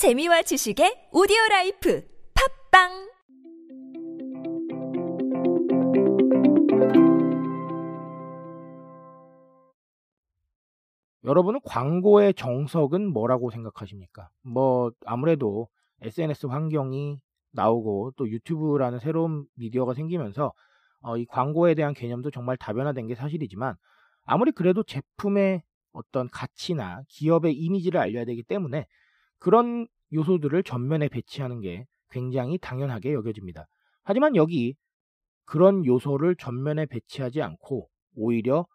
재미와 지식의 오디오 라이프 팟빵 여러분은 광고의 정석은 뭐라고 생각하십니까? 뭐 아무래도 SNS 환경이 나오고 또 유튜브라는 새로운 미디어가 생기면서 어, 이 광고에 대한 개념도 정말 다변화된 게 사실이지만 아무리 그래도 제품의 어떤 가치나 기업의 이미지를 알려야 되기 때문에 그런 요소들을 전면에 배치하는 게 굉장히 당연하게 여겨집니다. 하지만 여기 그런 요소를 전면에 배치하지 않고 오히려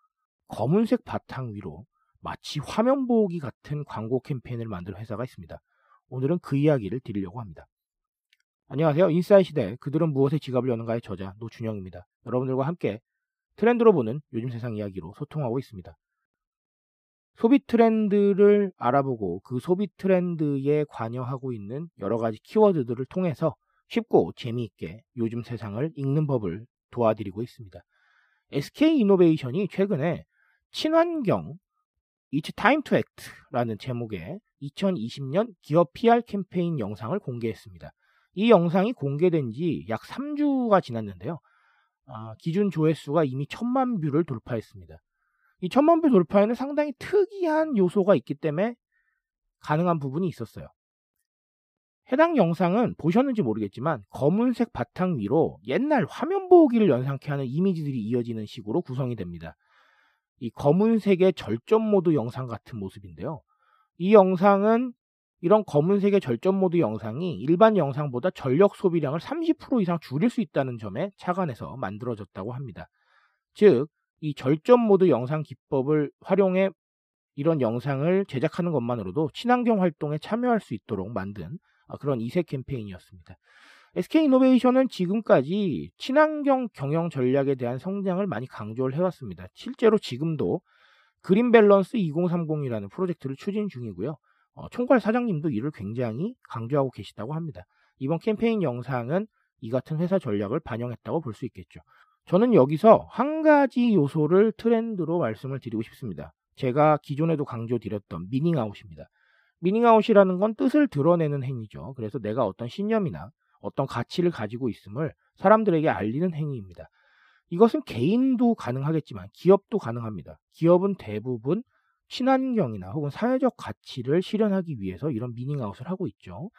검은색 바탕 위로 마치 화면 보기 같은 광고 캠페인을 만든 회사가 있습니다. 오늘은 그 이야기를 드리려고 합니다. 안녕하세요. 인사이 시대 그들은 무엇에 지갑을 여는가의 저자 노준영입니다. 여러분들과 함께 트렌드로 보는 요즘 세상 이야기로 소통하고 있습니다. 소비 트렌드를 알아보고 그 소비 트렌드에 관여하고 있는 여러 가지 키워드들을 통해서 쉽고 재미있게 요즘 세상을 읽는 법을 도와드리고 있습니다. SK 이노베이션이 최근에 친환경 It's Time to Act라는 제목의 2020년 기업 PR 캠페인 영상을 공개했습니다. 이 영상이 공개된 지 약 3주가 지났는데요. 아, 기준 조회수가 이미 천만 view를 돌파했습니다. 이 천만 view 돌파에는 상당히 특이한 요소가 있기 때문에 가능한 부분이 있었어요. 해당 영상은 보셨는지 모르겠지만 검은색 바탕 위로 옛날 화면 보호기를 연상케 하는 이미지들이 이어지는 식으로 구성이 됩니다. 이 검은색의 절전 모드 영상 같은 모습인데요. 이 영상은 이런 검은색의 절전 모드 영상이 일반 영상보다 전력 소비량을 30% 이상 줄일 수 있다는 점에 착안해서 만들어졌다고 합니다. 즉, 이 절전 모드 영상 기법을 활용해 이런 영상을 제작하는 것만으로도 친환경 활동에 참여할 수 있도록 만든 그런 이색 캠페인이었습니다. SK이노베이션은 지금까지 친환경 경영 전략에 대한 성장을 많이 강조를 해왔습니다. 실제로 지금도 그린 밸런스 2030이라는 프로젝트를 추진 중이고요. 어, 총괄 사장님도 이를 굉장히 강조하고 계시다고 합니다. 이번 캠페인 영상은 이 같은 회사 전략을 반영했다고 볼 수 있겠죠. 저는 여기서 한 가지 요소를 트렌드로 말씀을 드리고 싶습니다. 제가 기존에도 강조드렸던 미닝아웃입니다. 미닝아웃이라는 건 뜻을 드러내는 행위죠. 그래서 내가 어떤 신념이나 어떤 가치를 가지고 있음을 사람들에게 알리는 행위입니다. 이것은 개인도 가능하겠지만 기업도 가능합니다. 기업은 대부분 친환경이나 혹은 사회적 가치를 실현하기 위해서 이런 미닝아웃을 하고 있죠.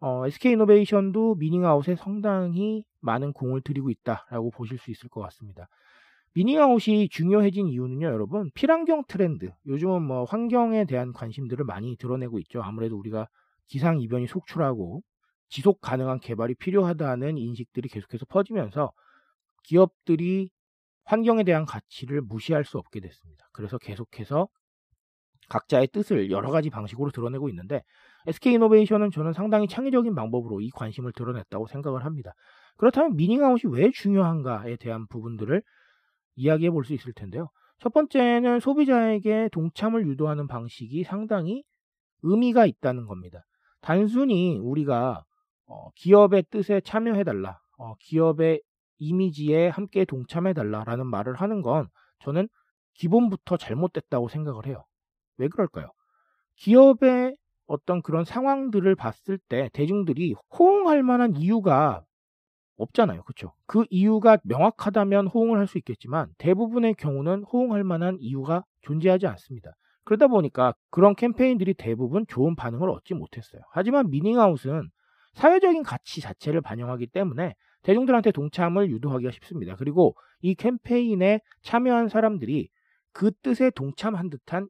어, SK이노베이션도 미닝아웃에 상당히 많은 공을 들이고 있다라고 보실 수 있을 것 같습니다. 미닝아웃이 중요해진 이유는요, 여러분, 필환경 트렌드. 요즘은 뭐 환경에 대한 관심들을 많이 드러내고 있죠. 아무래도 우리가 기상 이변이 속출하고 지속 가능한 개발이 필요하다는 인식들이 계속해서 퍼지면서 기업들이 환경에 대한 가치를 무시할 수 없게 됐습니다. 그래서 계속해서 각자의 뜻을 여러 가지 방식으로 드러내고 있는데 SK이노베이션은 저는 상당히 창의적인 방법으로 이 관심을 드러냈다고 생각을 합니다. 그렇다면 미닝아웃이 왜 중요한가에 대한 부분들을 이야기해 볼 수 있을 텐데요. 첫 번째는 소비자에게 동참을 유도하는 방식이 상당히 의미가 있다는 겁니다. 단순히 우리가 어, 기업의 뜻에 참여해달라, 어, 기업의 이미지에 함께 동참해달라라는 말을 하는 건 저는 기본부터 잘못됐다고 생각을 해요. 왜 그럴까요? 기업의 어떤 그런 상황들을 봤을 때 대중들이 호응할 만한 이유가 없잖아요. 그렇죠? 그 이유가 명확하다면 호응을 할 수 있겠지만 대부분의 경우는 호응할 만한 이유가 존재하지 않습니다. 그러다 보니까 그런 캠페인들이 대부분 좋은 반응을 얻지 못했어요. 하지만 미닝아웃은 사회적인 가치 자체를 반영하기 때문에 대중들한테 동참을 유도하기가 쉽습니다. 그리고 이 캠페인에 참여한 사람들이 그 뜻에 동참한 듯한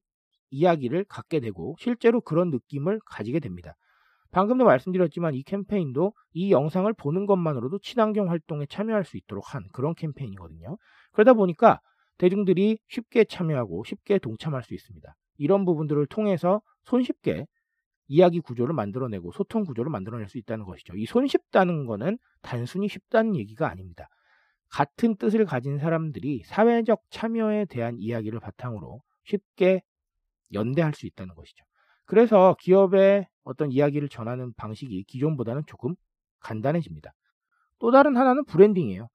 이야기를 갖게 되고 실제로 그런 느낌을 가지게 됩니다. 방금도 말씀드렸지만 이 캠페인도 이 영상을 보는 것만으로도 친환경 활동에 참여할 수 있도록 한 그런 캠페인이거든요. 그러다 보니까 대중들이 쉽게 참여하고 쉽게 동참할 수 있습니다. 이런 부분들을 통해서 손쉽게 이야기 구조를 만들어내고 소통 구조를 만들어낼 수 있다는 것이죠. 이 손쉽다는 것은 단순히 쉽다는 얘기가 아닙니다. 같은 뜻을 가진 사람들이 사회적 참여에 대한 이야기를 바탕으로 쉽게 연대할 수 있다는 것이죠. 그래서 기업의 어떤 이야기를 전하는 방식이 기존보다는 조금 간단해집니다. 또 다른 하나는 branding이에요.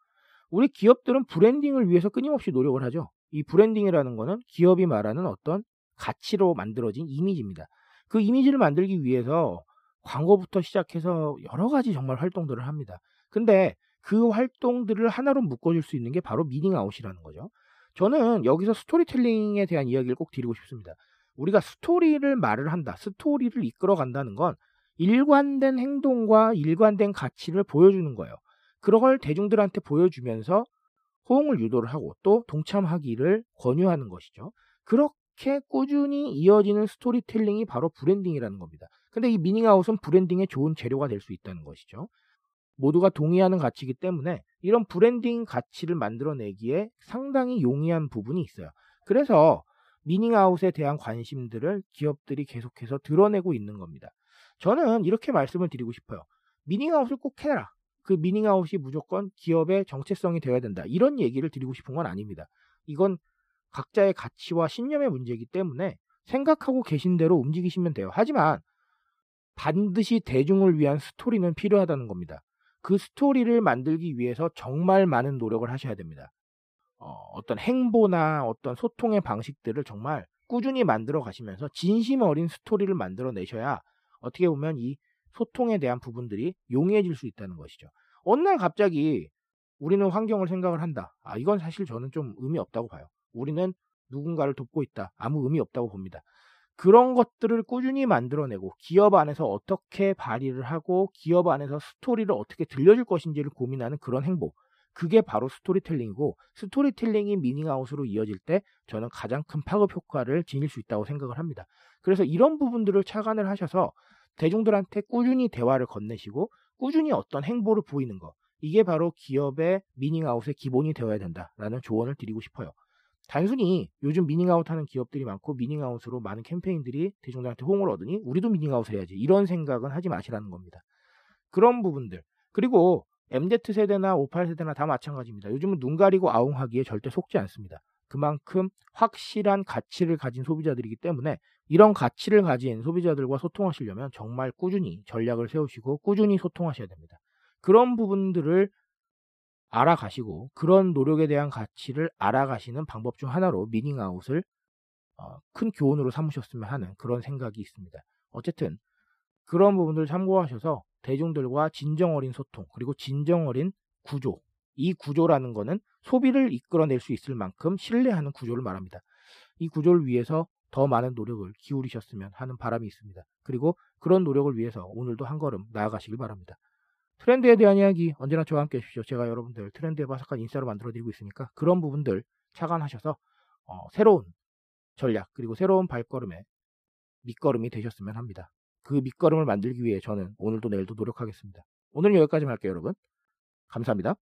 우리 기업들은 branding을 위해서 끊임없이 노력을 하죠. 이 branding이라는 것은 기업이 말하는 어떤 가치로 만들어진 이미지입니다. 그 이미지를 만들기 위해서 광고부터 시작해서 여러 가지 정말 활동들을 합니다. 근데 그 활동들을 하나로 묶어줄 수 있는 게 바로 meaning out이라는 거죠. 저는 여기서 스토리텔링에 대한 이야기를 꼭 드리고 싶습니다. 우리가 스토리를 말을 한다, 스토리를 이끌어 간다는 건 일관된 행동과 일관된 가치를 보여주는 거예요. 그걸 대중들한테 보여주면서 호응을 유도를 하고 또 동참하기를 권유하는 것이죠. 그렇게 꾸준히 이어지는 스토리텔링이 바로 branding이라는 겁니다. 근데 이 meaning out은 branding의 좋은 재료가 될 수 있다는 것이죠. 모두가 동의하는 가치이기 때문에 이런 브랜딩 가치를 만들어내기에 상당히 용이한 부분이 있어요. 그래서 meaning out에 대한 관심들을 기업들이 계속해서 드러내고 있는 겁니다. 저는 이렇게 말씀을 드리고 싶어요. meaning out을 꼭 해라. 그 meaning out이 무조건 기업의 정체성이 되어야 된다. 이런 얘기를 드리고 싶은 건 아닙니다. 이건 각자의 가치와 신념의 문제이기 때문에 생각하고 계신 대로 움직이시면 돼요. 하지만 반드시 대중을 위한 스토리는 필요하다는 겁니다. 그 스토리를 만들기 위해서 정말 많은 노력을 하셔야 됩니다. 어, 떤 행보나 어떤 소통의 방식들을 정말 꾸준히 만들어 가시면서 진심 어린 스토리를 만들어 내셔야 어떻게 보면 이 소통에 대한 부분들이 용이해질 수 있다는 것이죠. 어느 날 갑자기 우리는 환경을 생각을 한다. 아, 이건 사실 저는 좀 의미 없다고 봐요. 우리는 누군가를 돕고 있다. 아무 의미 없다고 봅니다. 그런 것들을 꾸준히 만들어내고 기업 안에서 어떻게 발휘를 하고 기업 안에서 스토리를 어떻게 들려줄 것인지를 고민하는 그런 행보. 그게 바로 스토리텔링이고 스토리텔링이 미닝아웃으로 이어질 때 저는 가장 큰 파급 효과를 지닐 수 있다고 생각을 합니다. 그래서 이런 부분들을 착안을 하셔서 대중들한테 꾸준히 대화를 건네시고 꾸준히 어떤 행보를 보이는 것. 이게 바로 기업의 미닝아웃의 기본이 되어야 된다라는 조언을 드리고 싶어요. 단순히 요즘 미닝아웃 하는 기업들이 많고 미닝아웃으로 많은 캠페인들이 대중들한테 호응을 얻으니 우리도 미닝아웃을 해야지 이런 생각은 하지 마시라는 겁니다. 그런 부분들 그리고 MZ세대나 58 세대나 다 마찬가지입니다. 요즘은 눈 가리고 아웅하기에 절대 속지 않습니다. 그만큼 확실한 가치를 가진 소비자들이기 때문에 이런 가치를 가진 소비자들과 소통하시려면 정말 꾸준히 전략을 세우시고 꾸준히 소통하셔야 됩니다. 그런 부분들을 알아가시고 그런 노력에 대한 가치를 알아가시는 방법 중 하나로 미닝아웃을 어, 큰 교훈으로 삼으셨으면 하는 그런 생각이 있습니다. 어쨌든 그런 부분들 참고하셔서 대중들과 진정 어린 소통 그리고 진정 어린 구조 이 구조라는 것은 소비를 이끌어낼 수 있을 만큼 신뢰하는 구조를 말합니다. 이 구조를 위해서 더 많은 노력을 기울이셨으면 하는 바람이 있습니다. 그리고 그런 노력을 위해서 오늘도 한 걸음 나아가시길 바랍니다. 트렌드에 대한 이야기 언제나 저와 함께 해주십시오. 제가 여러분들 트렌드에 바삭한 인싸로 만들어드리고 있으니까 그런 부분들 착안하셔서 어, 새로운 전략 그리고 새로운 발걸음에 밑거름이 되셨으면 합니다. 그 밑거름을 만들기 위해 저는 오늘도 내일도 노력하겠습니다. 오늘 여기까지 할게요 여러분. 감사합니다.